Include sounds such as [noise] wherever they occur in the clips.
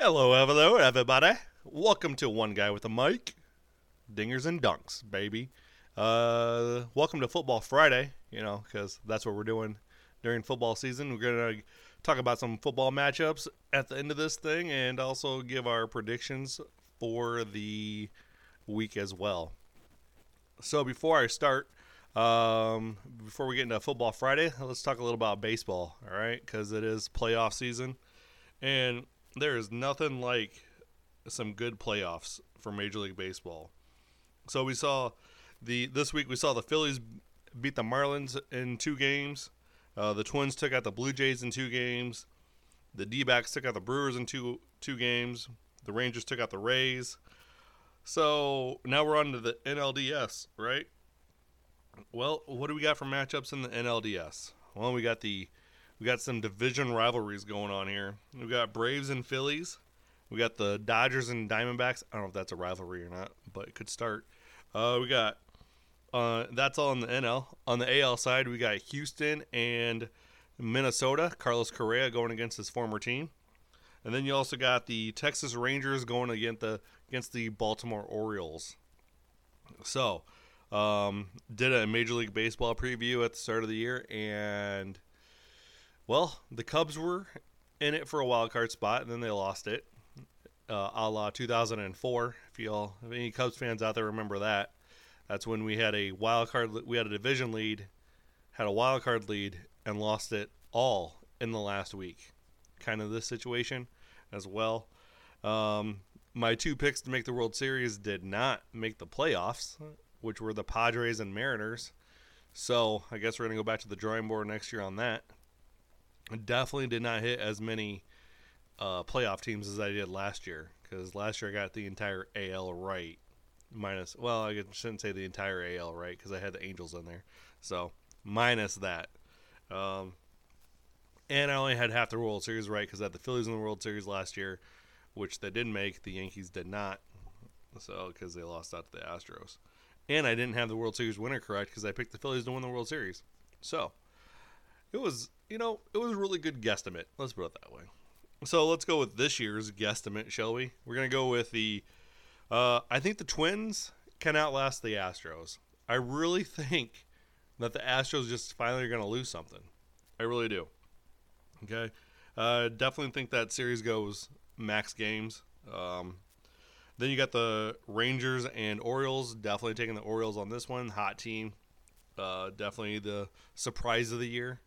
Hello, hello, everybody. Welcome to One Guy with a Mic. Dingers and dunks, baby. Uh, welcome to Football Friday, you know, because that's what we're doing during football season. We're going to talk about some football matchups at the end of this thing and also give our predictions for the week as well. So before I start, um, before we get into Football Friday, let's talk a little about baseball, all right? Because it is playoff season. And there is nothing like some good playoffs for Major League Baseball. So we saw the this week we saw the Phillies beat the Marlins in two games. Uh, the Twins took out the Blue Jays in two games. The D-backs took out the Brewers in two two games. The Rangers took out the Rays. So now we're on to the NLDS, right? Well, what do we got for matchups in the NLDS? Well, we got the we got some division rivalries going on here. We got Braves and Phillies. We got the Dodgers and Diamondbacks. I don't know if that's a rivalry or not, but it could start. Uh, we got uh, that's all in the NL. On the AL side, we got Houston and Minnesota. Carlos Correa going against his former team, and then you also got the Texas Rangers going against the against the Baltimore Orioles. So, um, did a Major League Baseball preview at the start of the year, and well, the Cubs were in it for a wild card spot, and then they lost it, uh, a la 2004. If you all, if any Cubs fans out there remember that, that's when we had a wild card, we had a division lead, had a wild card lead, and lost it all in the last week. Kind of this situation as well. Um, my two picks to make the World Series did not make the playoffs, which were the Padres and Mariners. So I guess we're gonna go back to the drawing board next year on that. Definitely did not hit as many uh, playoff teams as I did last year because last year I got the entire AL right. Minus, well, I shouldn't say the entire AL right because I had the Angels in there. So minus that. Um, and I only had half the World Series right because I had the Phillies in the World Series last year, which they didn't make. The Yankees did not, so because they lost out to the Astros. And I didn't have the World Series winner correct because I picked the Phillies to win the World Series. So it was, you know, it was a really good guesstimate. Let's put it that way. So let's go with this year's guesstimate, shall we? We're gonna go with the. Uh, I think the Twins can outlast the Astros. I really [laughs] think that the Astros just finally are gonna lose something. I really do. Okay, uh, definitely think that series goes max games. Um, then you got the Rangers and Orioles. Definitely taking the Orioles on this one. Hot team. Uh, definitely the surprise of the year.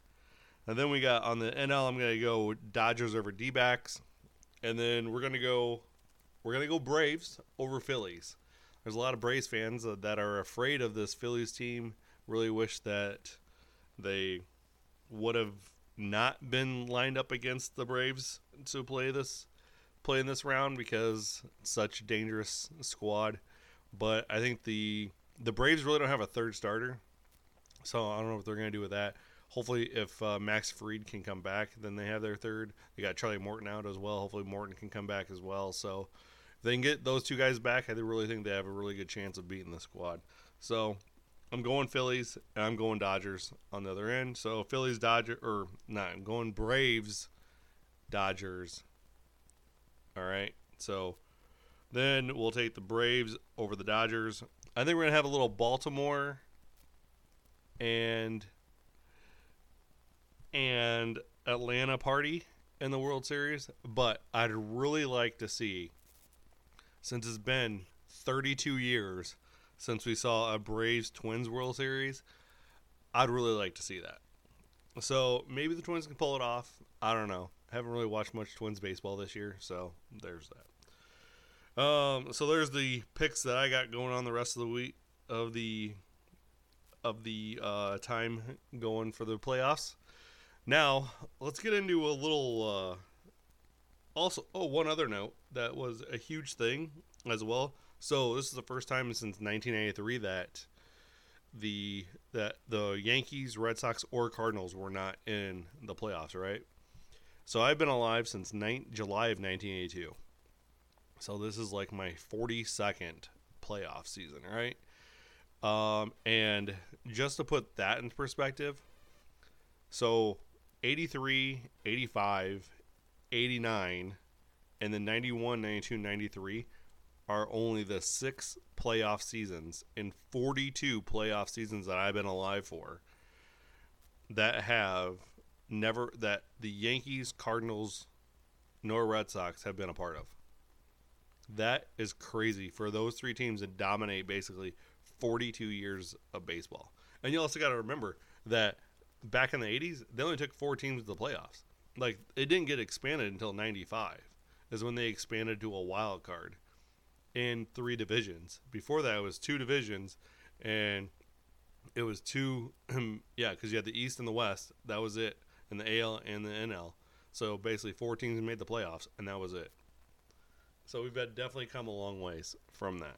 And then we got on the NL, I'm gonna go Dodgers over D backs. And then we're gonna go we're gonna go Braves over Phillies. There's a lot of Braves fans that are afraid of this Phillies team. Really wish that they would have not been lined up against the Braves to play this play in this round because such dangerous squad. But I think the the Braves really don't have a third starter. So I don't know what they're gonna do with that hopefully if uh, Max Fried can come back, then they have their third. They got Charlie Morton out as well. Hopefully Morton can come back as well. So if they can get those two guys back, I really think they have a really good chance of beating the squad. So I'm going Phillies and I'm going Dodgers on the other end. So Phillies, Dodgers, or not, I'm going Braves, Dodgers. All right. So then we'll take the Braves over the Dodgers. I think we're gonna have a little Baltimore and and Atlanta party in the World Series, but I'd really like to see, since it's been 32 years since we saw a Braves Twins World Series, I'd really like to see that. So maybe the Twins can pull it off. I don't know. I haven't really watched much Twins baseball this year, so there's that. Um, so there's the picks that I got going on the rest of the week of the of the uh, time going for the playoffs. Now, let's get into a little. Uh, also, oh, one other note that was a huge thing as well. So this is the first time since 1983 that the that the Yankees, Red Sox, or Cardinals were not in the playoffs, right? So I've been alive since ni- July of 1982. So this is like my 42nd playoff season, right? Um, and just to put that in perspective, so 83, 85, 89, and the 91, 92, 93 are only the six playoff seasons in 42 playoff seasons that I've been alive for that have never that the Yankees, Cardinals, nor Red Sox have been a part of. That is crazy for those three teams to dominate basically 42 years of baseball. And you also got to remember that back in the 80s, they only took four teams to the playoffs. Like it didn't get expanded until 95 is when they expanded to a wild card in three divisions. Before that it was two divisions and it was two [clears throat] yeah, cuz you had the East and the West. That was it. And the AL and the NL. So basically four teams made the playoffs and that was it. So we've had definitely come a long ways from that.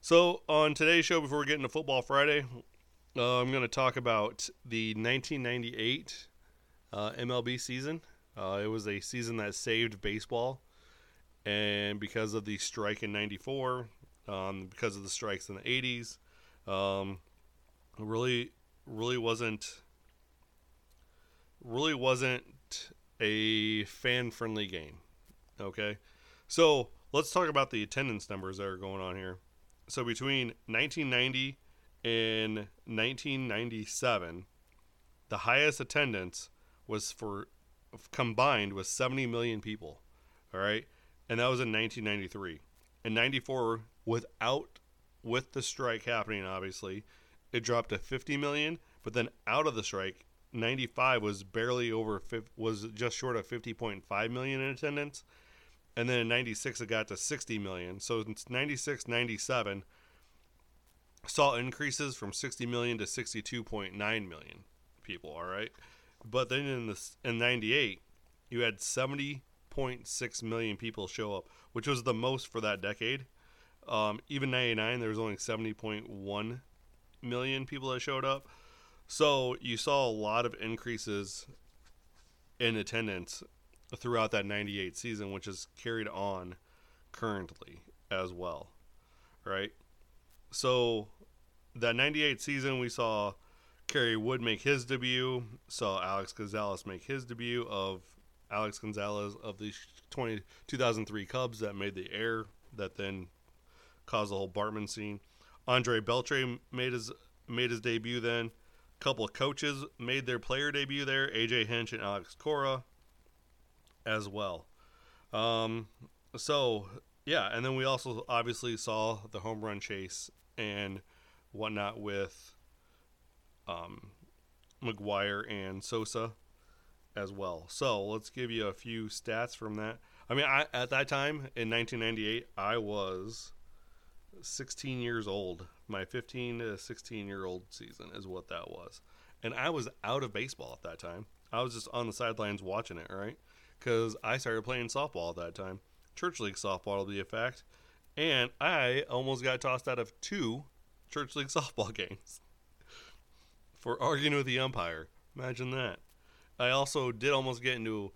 So on today's show, before we get into Football Friday, uh, I'm going to talk about the 1998 uh, MLB season. Uh, it was a season that saved baseball, and because of the strike in '94, um, because of the strikes in the '80s, um, really, really wasn't, really wasn't a fan-friendly game. Okay, so let's talk about the attendance numbers that are going on here. So between 1990 and 1997, the highest attendance was for combined was 70 million people. All right, and that was in 1993. In 94, without with the strike happening, obviously, it dropped to 50 million. But then out of the strike, 95 was barely over was just short of 50.5 million in attendance and then in 96 it got to 60 million so in 96 97 saw increases from 60 million to 62.9 million people all right but then in this in 98 you had 70.6 million people show up which was the most for that decade um, even 99 there was only 70.1 million people that showed up so you saw a lot of increases in attendance throughout that 98 season, which is carried on currently as well. Right? So, that 98 season, we saw Kerry Wood make his debut, saw Alex Gonzalez make his debut of Alex Gonzalez of the 20, 2003 Cubs that made the air that then caused the whole Bartman scene. Andre Beltre made his made his debut then. A couple of coaches made their player debut there, AJ Hinch and Alex Cora as well. Um, so yeah, and then we also obviously saw the home run chase and whatnot with um, McGwire and Sosa as well. So let's give you a few stats from that. I mean, I, at that time in 1998, I was 16 years old. My 15 to 16 year old season is what that was. And I was out of baseball at that time. I was just on the sidelines watching it, right? because I started playing softball at that time. Church League softball, to be a fact. And I almost got tossed out of two Church League [laughs] softball games for arguing with the umpire. Imagine that. I also did almost get into.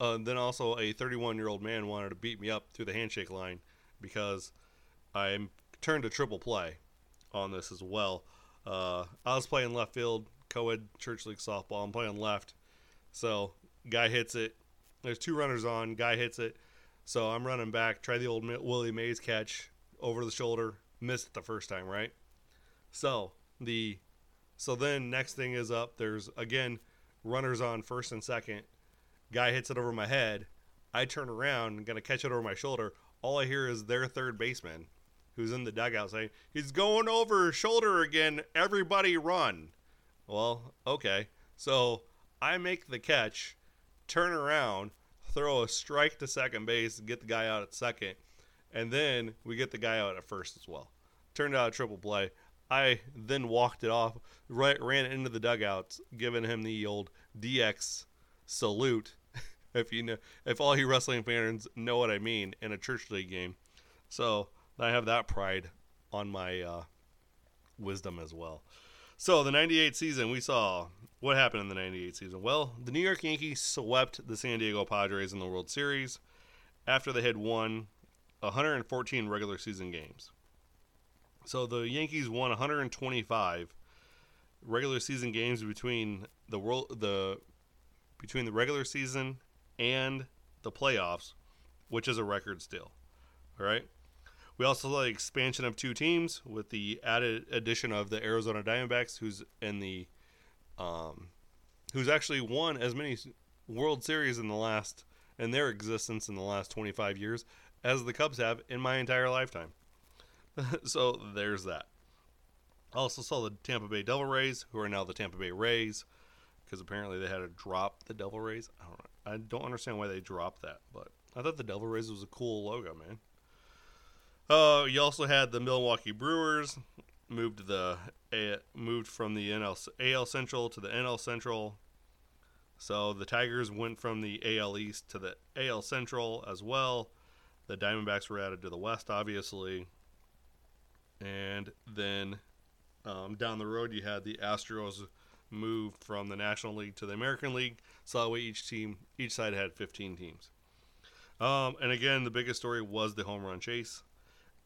Uh, then also, a 31 year old man wanted to beat me up through the handshake line because I turned to triple play on this as well. Uh, I was playing left field, co ed Church League softball. I'm playing left. So, guy hits it. There's two runners on. Guy hits it. So I'm running back. Try the old Willie Mays catch over the shoulder. Missed it the first time, right? So the so then next thing is up. There's again runners on first and second. Guy hits it over my head. I turn around, gonna catch it over my shoulder. All I hear is their third baseman, who's in the dugout, saying, "He's going over shoulder again. Everybody run." Well, okay. So I make the catch turn around, throw a strike to second base, and get the guy out at second, and then we get the guy out at first as well. Turned out a triple play. I then walked it off, right, ran into the dugouts, giving him the old DX salute. [laughs] if you know, if all you wrestling fans know what I mean in a church league game, so I have that pride on my uh, wisdom as well. So the 98 season, we saw what happened in the 98 season. Well, the New York Yankees swept the San Diego Padres in the World Series after they had won 114 regular season games. So the Yankees won 125 regular season games between the world the between the regular season and the playoffs which is a record still. All right. We also saw the expansion of two teams with the added addition of the Arizona Diamondbacks, who's in the, um, who's actually won as many World Series in the last in their existence in the last 25 years as the Cubs have in my entire lifetime. [laughs] so there's that. I also saw the Tampa Bay Devil Rays, who are now the Tampa Bay Rays, because apparently they had to drop the Devil Rays. I don't, I don't understand why they dropped that, but I thought the Devil Rays was a cool logo, man. Uh, you also had the Milwaukee Brewers moved the moved from the NL AL Central to the NL Central. So the Tigers went from the AL East to the AL Central as well. The Diamondbacks were added to the West, obviously. And then um, down the road, you had the Astros move from the National League to the American League. So that way, each team, each side had 15 teams. Um, and again, the biggest story was the home run chase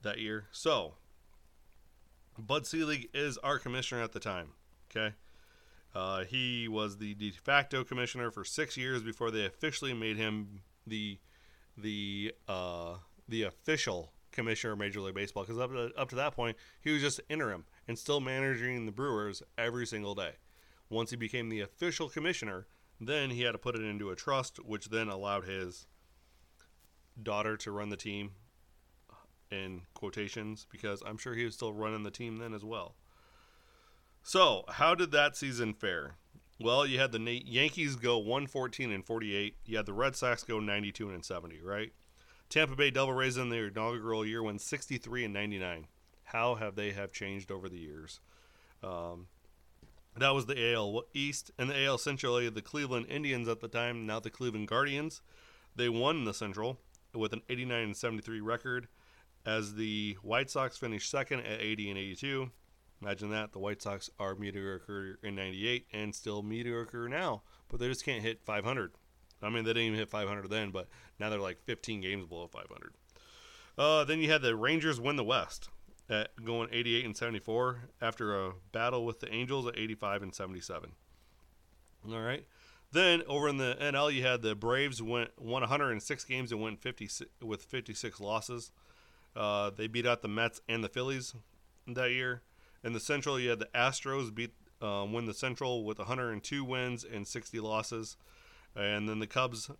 that year. So, Bud Selig is our commissioner at the time. Okay. Uh, he was the de facto commissioner for six years before they officially made him the the uh, the official commissioner of Major League Baseball. Because up to, up to that point, he was just interim and still managing the Brewers every single day. Once he became the official commissioner, then he had to put it into a trust, which then allowed his daughter to run the team in quotations because I'm sure he was still running the team then as well. So, how did that season fare? Well, you had the Yankees go 114 and 48. You had the Red Sox go 92 and 70, right? Tampa Bay Devil Rays in their inaugural year went 63 and 99. How have they have changed over the years? Um, that was the AL East and the AL Central. The Cleveland Indians at the time, now the Cleveland Guardians, they won the Central with an 89 and 73 record as the White Sox finished second at 80 and 82. Imagine that. The White Sox are mediocre in 98 and still mediocre now, but they just can't hit 500. I mean, they didn't even hit 500 then, but now they're like 15 games below 500. Uh, then you had the Rangers win the West at going 88 and 74 after a battle with the Angels at 85 and 77. All right. Then over in the NL, you had the Braves went won 106 games and went 50 with 56 losses. Uh, they beat out the Mets and the Phillies that year. In the Central, you had the Astros beat um, win the Central with 102 wins and 60 losses, and then the Cubs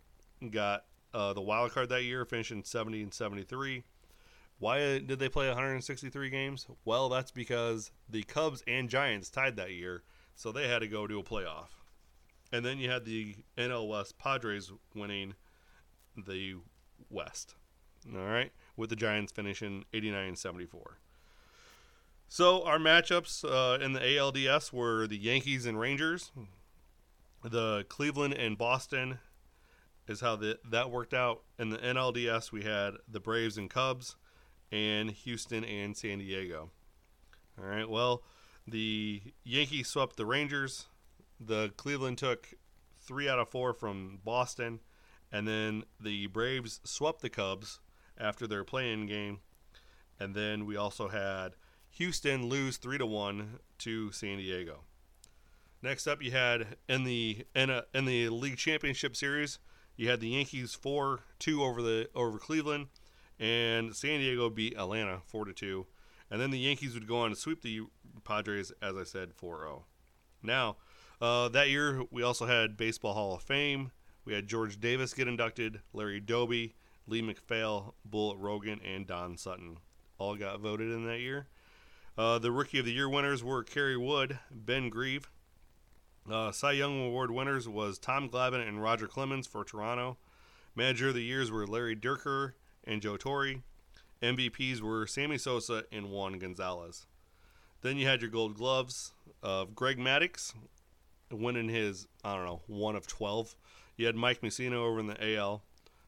got uh, the wild card that year, finishing 70 and 73. Why did they play 163 games? Well, that's because the Cubs and Giants tied that year, so they had to go to a playoff. And then you had the NL West Padres winning the West. All right, with the Giants finishing 89 74. So our matchups uh, in the ALDS were the Yankees and Rangers. The Cleveland and Boston is how the, that worked out. In the NLDS, we had the Braves and Cubs, and Houston and San Diego. All right. Well, the Yankees swept the Rangers. The Cleveland took three out of four from Boston, and then the Braves swept the Cubs after their playing game. And then we also had Houston lose three to one to San Diego. Next up, you had in the in, a, in the league championship series, you had the Yankees four two over the over Cleveland, and San Diego beat Atlanta four to two, and then the Yankees would go on to sweep the Padres, as I said, 4-0. Now, uh, that year we also had Baseball Hall of Fame. We had George Davis get inducted, Larry Doby, Lee MacPhail, Bullet Rogan, and Don Sutton all got voted in that year. Uh, the Rookie of the Year winners were Kerry Wood, Ben Grieve. Uh, Cy Young Award winners was Tom Glavine and Roger Clemens for Toronto. Manager of the Years were Larry Dierker and Joe Torre. MVPs were Sammy Sosa and Juan Gonzalez. Then you had your Gold Gloves of Greg Maddux winning his I don't know one of twelve. You had Mike Mussina over in the AL.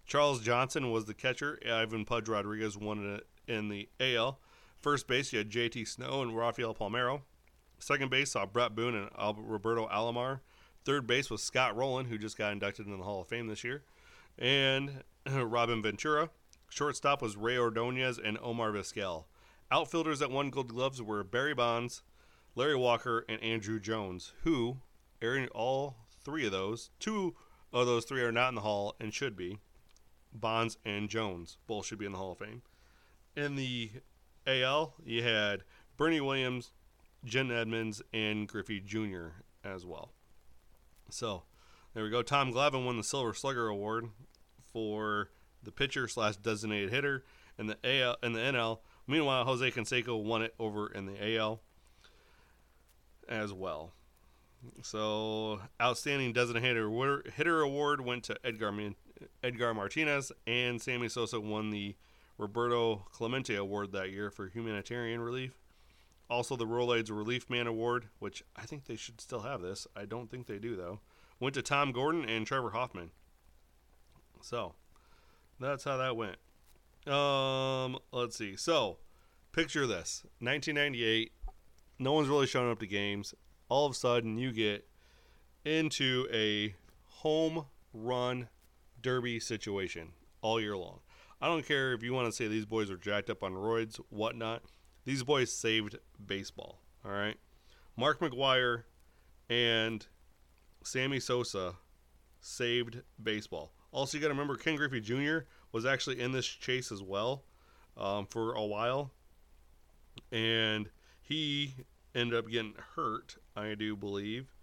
Charles Johnson was the catcher. Ivan Pudge Rodriguez won it in the AL. First base, you had JT Snow and Rafael Palmeiro. Second base saw Bret Boone and Roberto Alomar. Third base was Scott Rolen, who just got inducted into the Hall of Fame this year, and [clears throat] Robin Ventura. Shortstop was Rey Ordonez and Omar Vizquel. Outfielders that won Gold Gloves were Barry Bonds, Larry Walker, and Andruw Jones, who, airing all three of those, two of those three are not in the Hall and should be. Bonds, and Jones. Both should be in the Hall of Fame. In the AL, you had Bernie Williams, Jim Edmonds, and Griffey Jr. as well. So there we go. Tom Glavine won the Silver Slugger Award for the pitcher slash designated hitter in the AL in the NL. Meanwhile, Jose Canseco won it over in the AL as well. So, outstanding designated hitter, hitter award went to Edgar Edgar Martinez, and Sammy Sosa won the Roberto Clemente Award that year for humanitarian relief. Also, the Rolaids Relief Man Award, which I think they should still have this. I don't think they do though. Went to Tom Gordon and Trevor Hoffman. So, that's how that went. Um, let's see. So, picture this: 1998. No one's really showing up to games. All of a sudden, you get into a home run derby situation all year long. I don't care if you want to say these boys are jacked up on roids, whatnot. These boys saved baseball. All right. Mark McGwire and Sammy Sosa saved baseball. Also, you got to remember Ken Griffey Jr. was actually in this chase as well um, for a while, and he ended up getting hurt. I do believe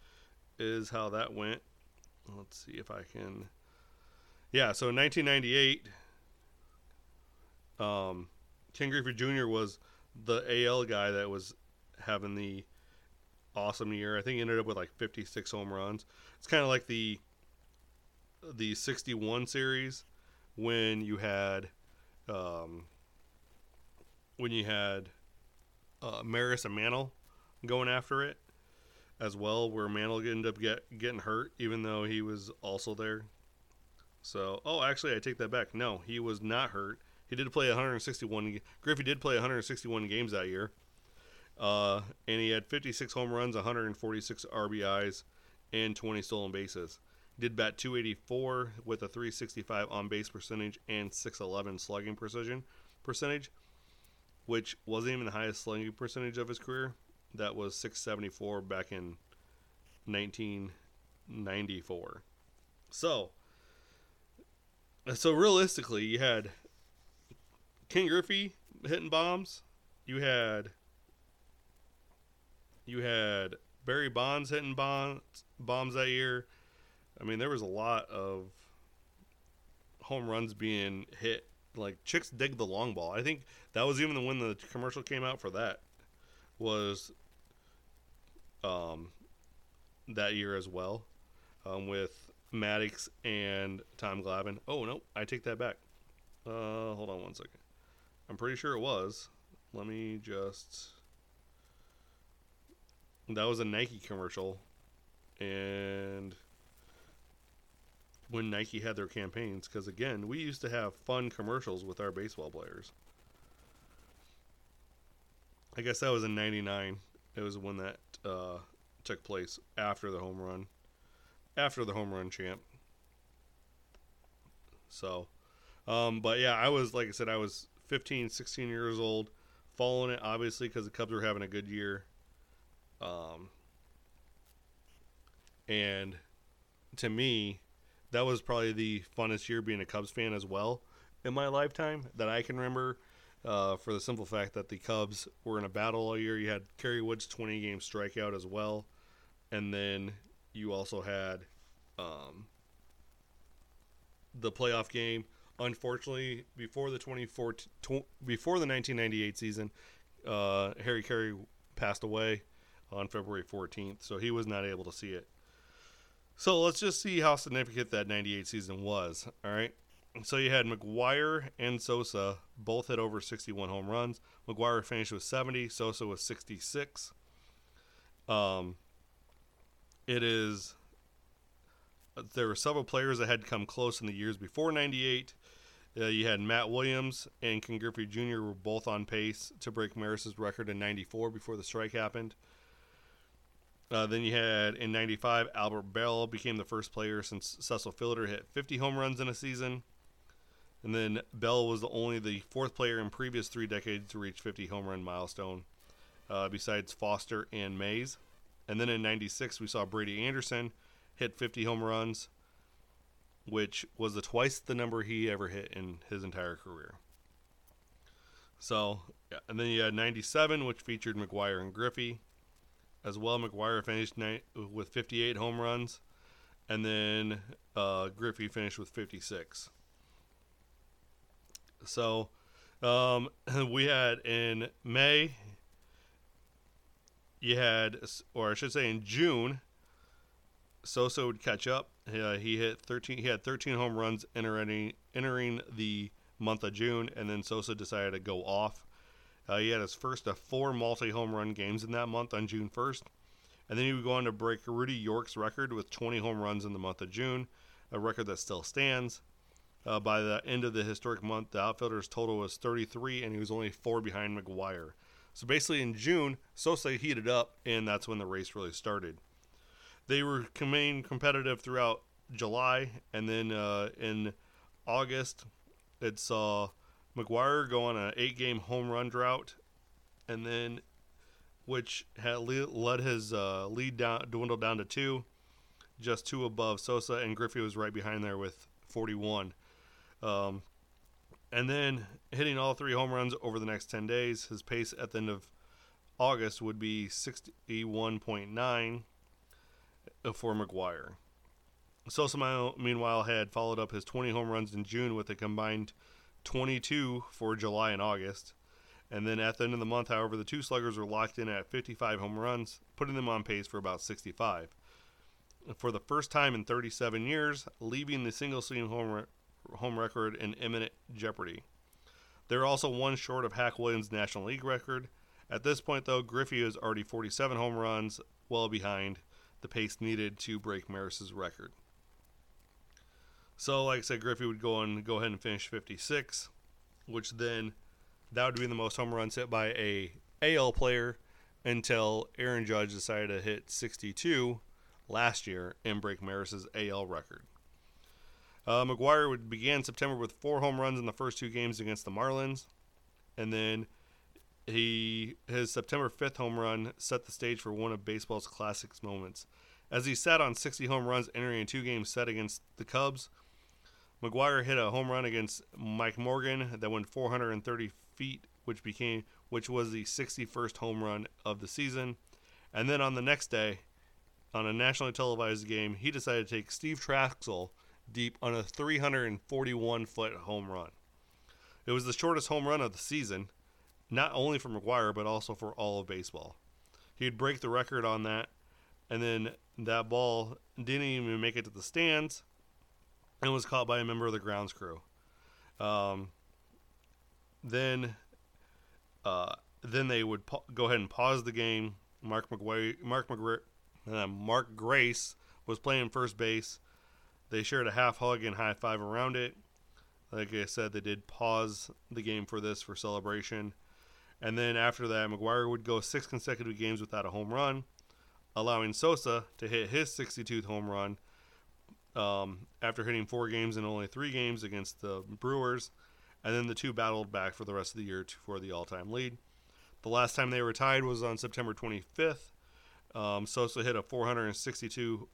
is how that went. Let's see if I can. Yeah, so in 1998, um, Ken Griffey Jr. was the AL guy that was having the awesome year. I think he ended up with like 56 home runs. It's kind of like the the 61 series when you had um, when you had uh, Maris and Mantle going after it as well, where Mantle ended up get, getting hurt, even though he was also there. So, oh, actually, I take that back. No, he was not hurt. He did play 161. Griffey did play 161 games that year, uh, and he had 56 home runs, 146 RBIs, and 20 stolen bases. Did bat 284 with a 365 on base percentage and 611 slugging precision percentage, which wasn't even the highest slugging percentage of his career. That was 674 back in 1994. So, so realistically, you had Ken Griffey hitting bombs. You had you had Barry Bonds hitting bombs that year. I mean, there was a lot of home runs being hit. Like chicks dig the long ball. I think that was even when the commercial came out for that was um that year as well um, with Maddux and Tom Glavine. Oh no, I take that back. Uh, hold on one second. I'm pretty sure it was. Let me just. That was a Nike commercial, and when Nike had their campaigns, because again, we used to have fun commercials with our baseball players. I guess that was in '99. It was when that uh, took place after the home run, after the home run champ. So, um, but yeah, I was like I said, I was 15, 16 years old, following it obviously because the Cubs were having a good year. Um, and to me, that was probably the funnest year being a Cubs fan as well in my lifetime that I can remember. Uh, for the simple fact that the Cubs were in a battle all year. You had Kerry Wood's 20 game strikeout as well. And then you also had um, the playoff game unfortunately, before the 2014, before the 1998 season, uh, Harry Caray passed away on February 14th, so he was not able to see it. So let's just see how significant that 98 season was. All right. So you had McGwire and Sosa both hit over 61 home runs. McGwire finished with 70, Sosa with 66. Um, it is there were several players that had come close in the years before 98 uh, you had Matt Williams and Ken Griffey Jr. were both on pace to break Maris's record in 94 before the strike happened. Uh, then you had in 95, Albert Belle became the first player since Cecil Fielder hit 50 home runs in a season. And then Belle was the only the fourth player in previous three decades to reach 50 home run milestone, uh, besides Foster and Mays. And then in 96, we saw Brady Anderson hit 50 home runs. which was the twice the number he ever hit in his entire career. So, and then you had 97, which featured McGwire and Griffey. As well, McGwire finished ni- with 58 home runs, and then uh, Griffey finished with 56. So, um, [laughs] we had in May, you had, or I should say in June, Sosa would catch up. Uh, he hit 13. He had 13 home runs entering entering the month of June, and then Sosa decided to go off. Uh, he had his first of four multi home run games in that month on June 1st, and then he would go on to break Rudy York's record with 20 home runs in the month of June, a record that still stands. Uh, by the end of the historic month, the outfielder's total was 33, and he was only four behind McGwire. So basically, in June, Sosa heated up, and that's when the race really started. They were remain competitive throughout July, and then uh, in August, it saw McGwire go on an eight-game home run drought, and then which had led his uh, lead down dwindled down to two, just two above Sosa, and Griffey was right behind there with 41. Um, and then hitting all three home runs over the next 10 days, his pace at the end of August would be 61.9 for McGwire. Sosa, meanwhile, had followed up his 20 home runs in June with a combined 22 for July and August. And then at the end of the month, however, the two sluggers were locked in at 55 home runs, putting them on pace for about 65. For the first time in 37 years, leaving the single season home, home record in imminent jeopardy. They're also one short of Hack Williams' National League record. At this point, though, Griffey is already 47 home runs, well behind the pace needed to break Maris's record. So, like I said, Griffey would go and go ahead and finish 56, which then that would be the most home runs hit by a AL player until Aaron Judge decided to hit 62 last year and break Maris's AL record. Uh, McGwire would begin September with four home runs in the first two games against the Marlins, and then he his September 5th home run set the stage for one of baseball's classics moments. As he sat on 60 home runs entering a two-game set against the Cubs, McGwire hit a home run against Mike Morgan that went 430 feet, which became which was the 61st home run of the season. And then on the next day, on a nationally televised game, he decided to take Steve Trachsel deep on a 341 foot home run. It was the shortest home run of the season, not only for McGwire, but also for all of baseball. He'd break the record on that, and then that ball didn't even make it to the stands and was caught by a member of the grounds crew. Um, then, uh, then they would pa- go ahead and pause the game. Mark McGwire, Mark McGwire, uh, Mark Grace was playing first base. They shared a half hug and high five around it. Like I said, they did pause the game for this for celebration. And then after that, McGwire would go six consecutive games without a home run, allowing Sosa to hit his 62th home run um, after hitting four games and only three games against the Brewers. And then the two battled back for the rest of the year for the all time lead. The last time they were tied was on September 25th. Um, Sosa hit a 462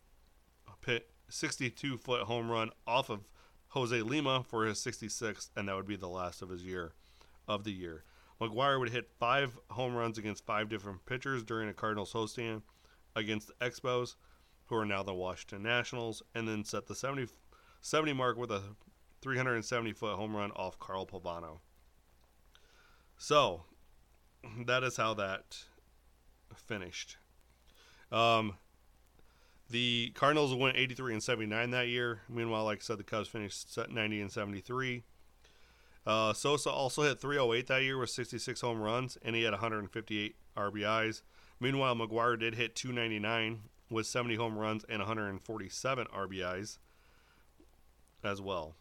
pit, 62 foot home run off of Jose Lima for his 66th, and that would be the last of his year of the year. McGwire would hit five home runs against five different pitchers during a Cardinals homestand against the Expos, who are now the Washington Nationals, and then set the 70, 70 mark with a 370 foot home run off Carl Pavano. So, that is how that finished. Um, the Cardinals went 83 and 79 that year. Meanwhile, like I said, the Cubs finished 90 and 73. Uh, Sosa also hit 308 that year with 66 home runs, and he had 158 RBIs. Meanwhile, McGwire did hit 299 with 70 home runs and 147 RBIs as well.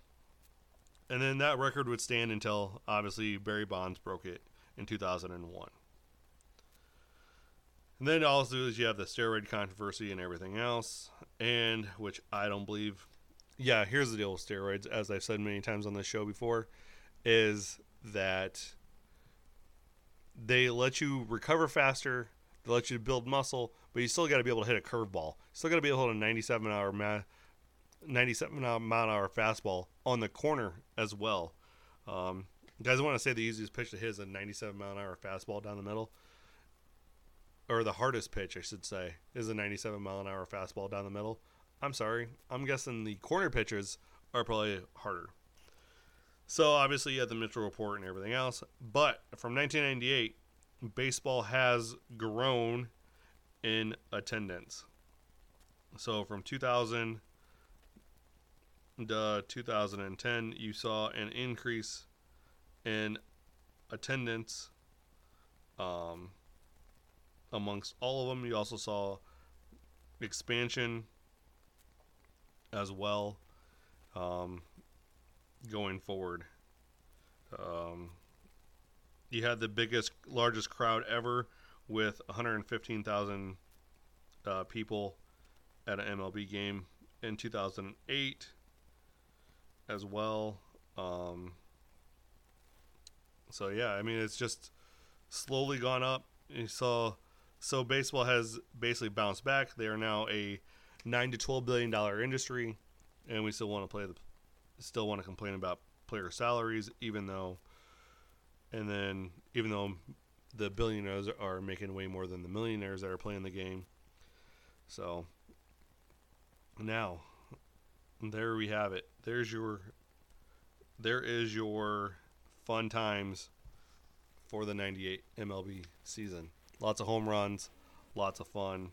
And then that record would stand until obviously Barry Bonds broke it in 2001. And then also is you have the steroid controversy and everything else, and which I don't believe. Yeah, here's the deal with steroids, as I've said many times on this show before is that they let you recover faster, they let you build muscle, but you still got to be able to hit a curveball. Still got to be able to hit a 97 hour ma- 97 mile an hour fastball on the corner as well. Um, guys want to say the easiest pitch to hit is a 97 mile an hour fastball down the middle, or the hardest pitch, I should say, is a 97 mile an hour fastball down the middle. I'm sorry, I'm guessing the corner pitches are probably harder. So obviously you have the Mitchell report and everything else, but from 1998, baseball has grown in attendance. So from 2000 to 2010, you saw an increase in attendance um, amongst all of them. You also saw expansion as well um, going forward. Um, you had the biggest, largest crowd ever with 115,000 uh, people at an MLB game in 2008 as well. Um, so yeah, I mean it's just slowly gone up. You saw so baseball has basically bounced back. They are now a nine to twelve billion dollar industry, and we still want to play the still want to complain about player salaries, even though and then even though the billionaires are making way more than the millionaires that are playing the game. So now there we have it. There's your there is your fun times for the 98 MLB season. Lots of home runs, lots of fun.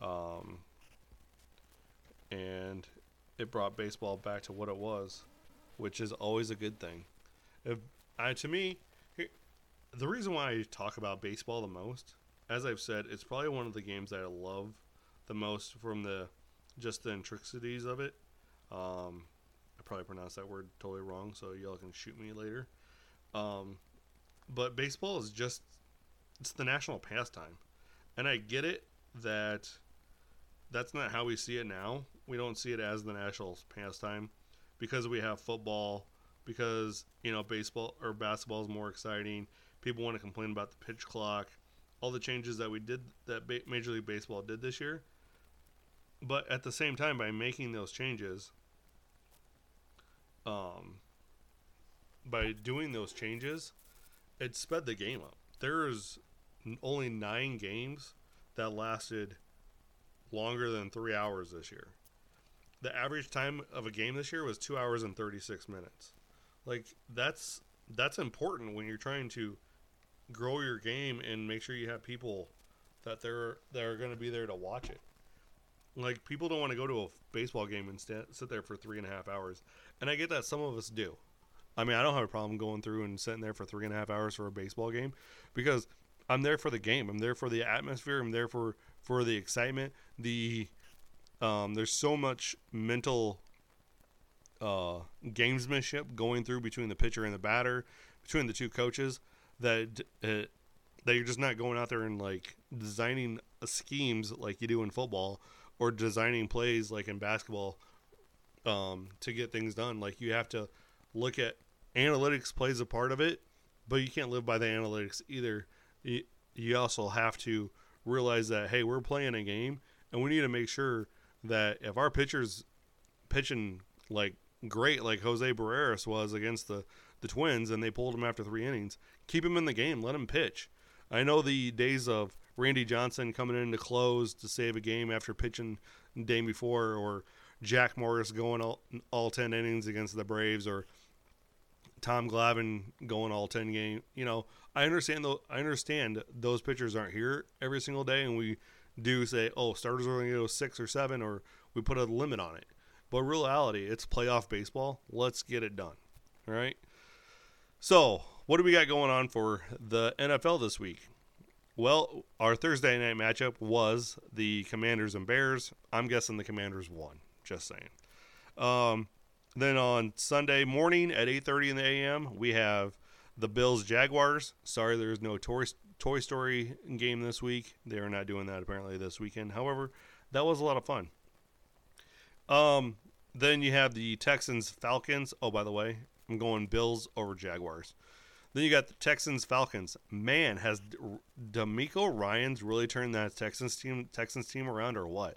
Um, and it brought baseball back to what it was, which is always a good thing. If, I, to me, the reason why I talk about baseball the most, as I've said, it's probably one of the games that I love the most from the just the intricacies of it. Um, I probably pronounced that word totally wrong, so y'all can shoot me later. Um, but baseball is just it's the national pastime, and I get it that that's not how we see it now. We don't see it as the national pastime because we have football, because you know baseball or basketball is more exciting people want to complain about the pitch clock, all the changes that we did that Major League Baseball did this year. But at the same time, by making those changes, um, by doing those changes, it sped the game up. There's only nine games that lasted longer than three hours this year. The average time of a game this year was two hours and 36 minutes. Like that's that's important when you're trying to grow your game and make sure you have people that they're that are going to be there to watch it. Like people don't want to go to a baseball game and sit there for three and a half hours, and I get that some of us do. I mean, I don't have a problem going through and sitting there for three and a half hours for a baseball game because I'm there for the game. I'm there for the atmosphere. I'm there for for the excitement. The um, there's so much mental uh, gamesmanship going through between the pitcher and the batter, between the two coaches that uh, that you're just not going out there and like designing schemes like you do in football or designing plays like in basketball um, to get things done. Like you have to look at analytics plays a part of it, but you can't live by the analytics either. You, also have to realize that hey, we're playing a game, and we need to make sure that if our pitcher's pitching like great, like Jose Berrios was against the the Twins, and they pulled him after three innings. Keep him in the game. Let him pitch. I know the days of Randy Johnson coming in to close to save a game after pitching the day before, or Jack Morris going all, all 10 innings against the Braves, or Tom Glavine going all 10 game. You know, I understand though. I understand those pitchers aren't here every single day, and we do say, oh, starters are going to go six or seven, or we put a limit on it. But reality, it's playoff baseball. Let's get it done. All right. So, what do we got going on for the NFL this week? Well, our Thursday night matchup was the Commanders and Bears. I'm guessing the Commanders won. Just saying. Um, then on Sunday morning at 8:30 in the a.m., we have the Bills Jaguars. Sorry, there's no Toy, Toy Story game this week. They are not doing that apparently this weekend. However, that was a lot of fun. Um, then you have the Texans Falcons. Oh, by the way, I'm going Bills over Jaguars. Then you got the Texans Falcons. Man, has DeMeco Ryans really turned that Texans team Texans team around or what?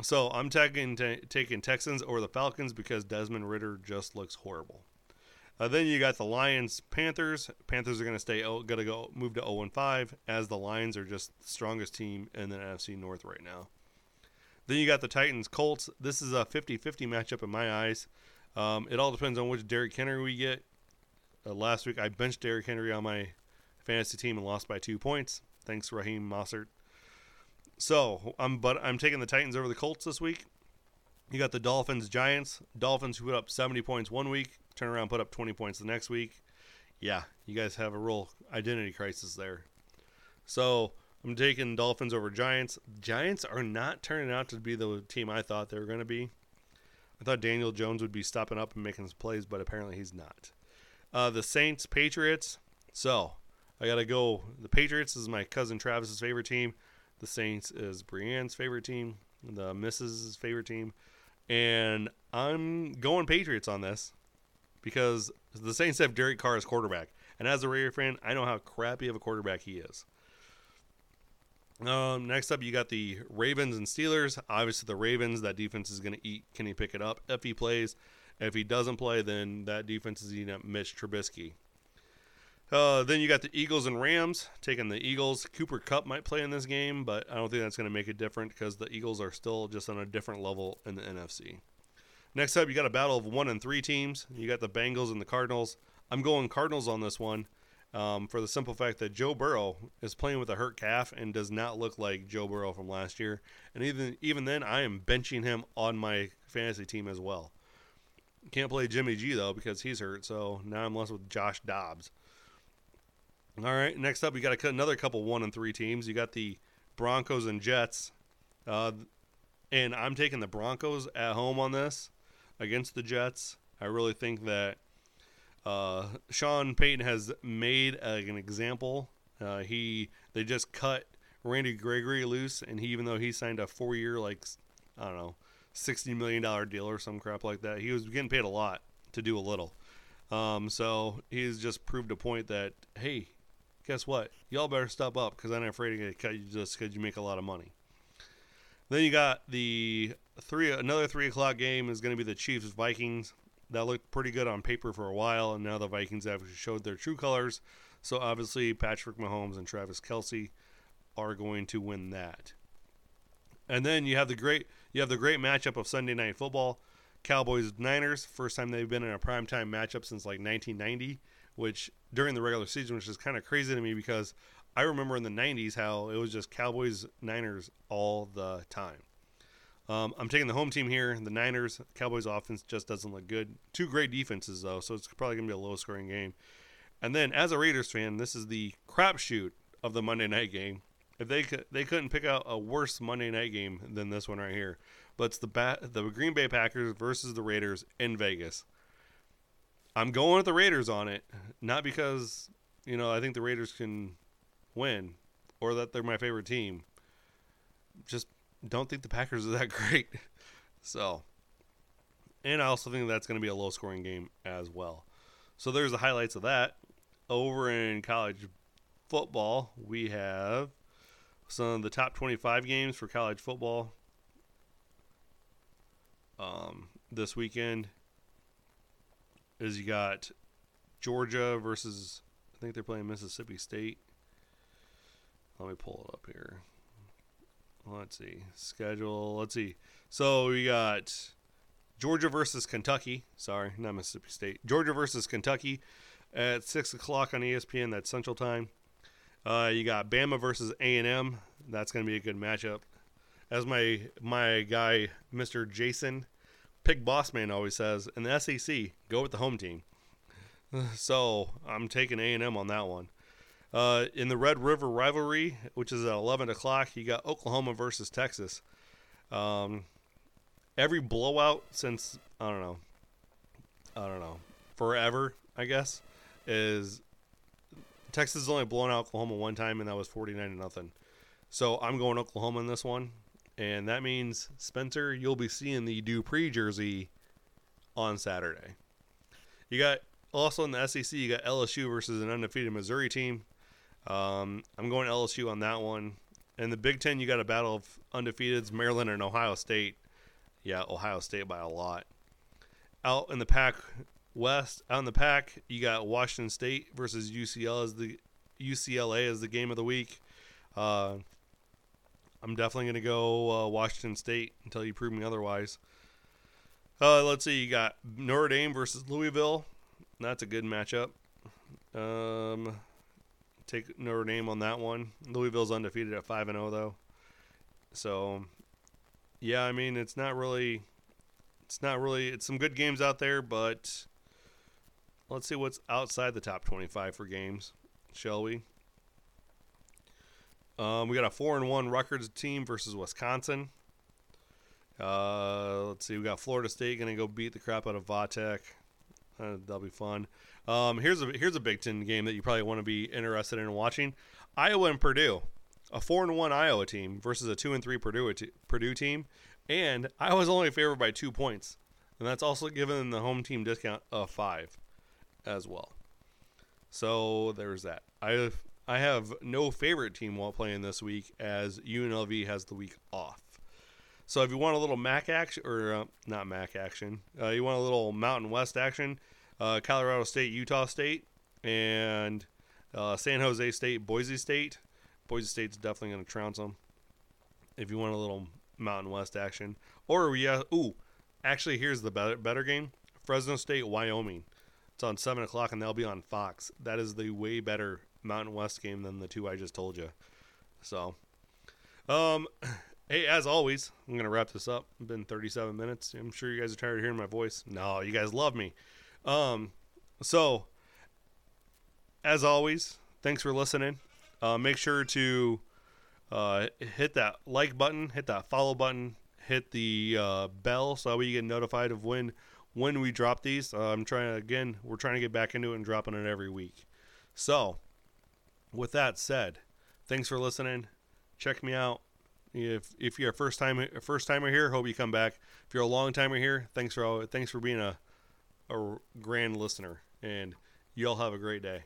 So I'm taking t- taking Texans over the Falcons because Desmond Ridder just looks horrible. Uh, then you got the Lions, Panthers. Panthers are going to stay going to go move to 0 and 5 as the Lions are just the strongest team in the NFC North right now. Then you got the Titans, Colts. This is a 50-50 matchup in my eyes. Um, it all depends on which Derrick Henry we get. Uh, last week I benched Derrick Henry on my fantasy team and lost by two points. Thanks, Raheem Mostert. So I'm but I'm taking the Titans over the Colts this week. You got the Dolphins, Giants. Dolphins who put up 70 points one week, turn around put up 20 points the next week. Yeah, you guys have a real identity crisis there. So I'm taking Dolphins over Giants. Giants are not turning out to be the team I thought they were going to be. I thought Daniel Jones would be stopping up and making some plays, but apparently he's not. Uh, the Saints, Patriots. So I got to go. The Patriots is my cousin Travis's favorite team. The Saints is Brienne's favorite team. The Mrs.'s favorite team. And I'm going Patriots on this because the Saints have Derek Carr as quarterback. And as a Raider fan, I know how crappy of a quarterback he is. Um, next up, you got the Ravens and Steelers. Obviously, the Ravens, that defense is going to eat. Can he pick it up if he plays? If he doesn't play, then that defense is eating up Mitch Trubisky. Uh, then you got the Eagles and Rams taking the Eagles. Cooper Kupp might play in this game, but I don't think that's going to make it different because the Eagles are still just on a different level in the NFC. Next up, you got a battle of one and three teams. You got the Bengals and the Cardinals. I'm going Cardinals on this one um, for the simple fact that Joe Burrow is playing with a hurt calf and does not look like Joe Burrow from last year. And even even then, I am benching him on my fantasy team as well. Can't play Jimmy G though because he's hurt. So now I'm left with Josh Dobbs. All right, next up, you got another couple one and three teams. You got the Broncos and Jets, uh, and I'm taking the Broncos at home on this against the Jets. I really think that uh, Sean Payton has made an example. Uh, he they just cut Randy Gregory loose, and he even though he signed a four year like I don't know sixty million dollar deal or some crap like that, he was getting paid a lot to do a little. Um, so he's just proved a point that hey, guess what? Y'all better step up because I'm afraid to cut you just because you make a lot of money. Then you got the three another three o'clock game is going to be the Chiefs Vikings. That looked pretty good on paper for a while, and now the Vikings have showed their true colors. So obviously, Patrick Mahomes and Travis Kelce are going to win that. And then you have the great you have the great matchup of Sunday Night Football, Cowboys Niners. First time they've been in a primetime matchup since like 1990 which during the regular season, which is kind of crazy to me because I remember in the 90s how it was just Cowboys Niners all the time. Um, I'm taking the home team here. The Niners, Cowboys offense just doesn't look good. Two great defenses, though, so it's probably going to be a low scoring game. And then, as a Raiders fan, this is the crapshoot of the Monday night game. If they could, they couldn't pick out a worse Monday night game than this one right here. But it's the bat, the Green Bay Packers versus the Raiders in Vegas. I'm going with the Raiders on it, not because you know I think the Raiders can win or that they're my favorite team. Just don't think the Packers are that [laughs] great. So, and I also think that's going to be a low scoring game as well. So there's the highlights of that. Over in college football, we have some of the top 25 games for college football um, this weekend is you got Georgia versus I think they're playing Mississippi State. Let me pull it up here. Let's see schedule. Let's see. So we got Georgia versus Kentucky. Sorry, not Mississippi State. Georgia versus Kentucky at six o'clock on ESPN. That's Central Time. Uh, you got Bama versus A and M. That's going to be a good matchup. As my my guy, Mister Jason Pig Boss Man always says, in the SEC, go with the home team. [sighs] So I'm taking A&M on that one. Uh, in the Red River rivalry, which is at 11 o'clock, you got Oklahoma versus Texas. Um, every blowout since I don't know, I don't know, forever, I guess, is Texas has only blown out Oklahoma one time, and that was 49 to nothing. So I'm going Oklahoma in this one and that means Spencer, you'll be seeing the Dupree jersey on Saturday. You got also in the SEC, you got LSU versus an undefeated Missouri team. Um, I'm going LSU on that one. in the Big Ten, you got a battle of undefeateds, Maryland and Ohio State. Yeah, Ohio State by a lot. Out in the Pac West, out in the Pac, you got Washington State versus UCL as the UCLA as the game of the week. Uh, I'm definitely going to go uh, Washington State until you prove me otherwise. Uh, let's see. You got Notre Dame versus Louisville. That's a good matchup. Um, take Notre Dame on that one. Louisville's undefeated at five and zero though. So, yeah, I mean it's not really, it's not really. It's some good games out there, but let's see what's outside the top twenty-five for games, shall we? Um, we got a four and one Rutgers team versus Wisconsin. Uh, let's see, we got Florida State going to go beat the crap out of Va Tech. Uh, that'll be fun. Um, here's a here's a Big Ten game that you probably want to be interested in watching: Iowa and Purdue, a four and one Iowa team versus a two and three Purdue Purdue team, and Iowa's only favored by two points, and that's also given the home team discount of five, as well. So there's that. I I have no favorite team while playing this week as UNLV has the week off. So if you want a little MAC action, or uh, not MAC action, uh, you want a little Mountain West action, uh, Colorado State, Utah State, and uh, San Jose State, Boise State. Boise State's definitely going to trounce them. If you want a little Mountain West action, or yeah, ooh, actually here's the better better game: Fresno State, Wyoming. It's on seven o'clock, and they'll be on Fox. That is the way better Mountain West game than the two I just told you. So, um, [clears throat] hey, as always, I'm gonna wrap this up. It's been 37 minutes. I'm sure you guys are tired of hearing my voice. No, you guys love me. Um, so, as always, thanks for listening. Uh, make sure to uh, hit that like button, hit that follow button, hit the uh, bell so that way you get notified of when when we drop these. Uh, I'm trying again. We're trying to get back into it and dropping it every week. So, with that said, thanks for listening. Check me out. If if you're a first time first timer here, hope you come back. If you're a long timer here, thanks for thanks for being a a grand listener, and y'all have a great day.